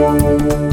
Música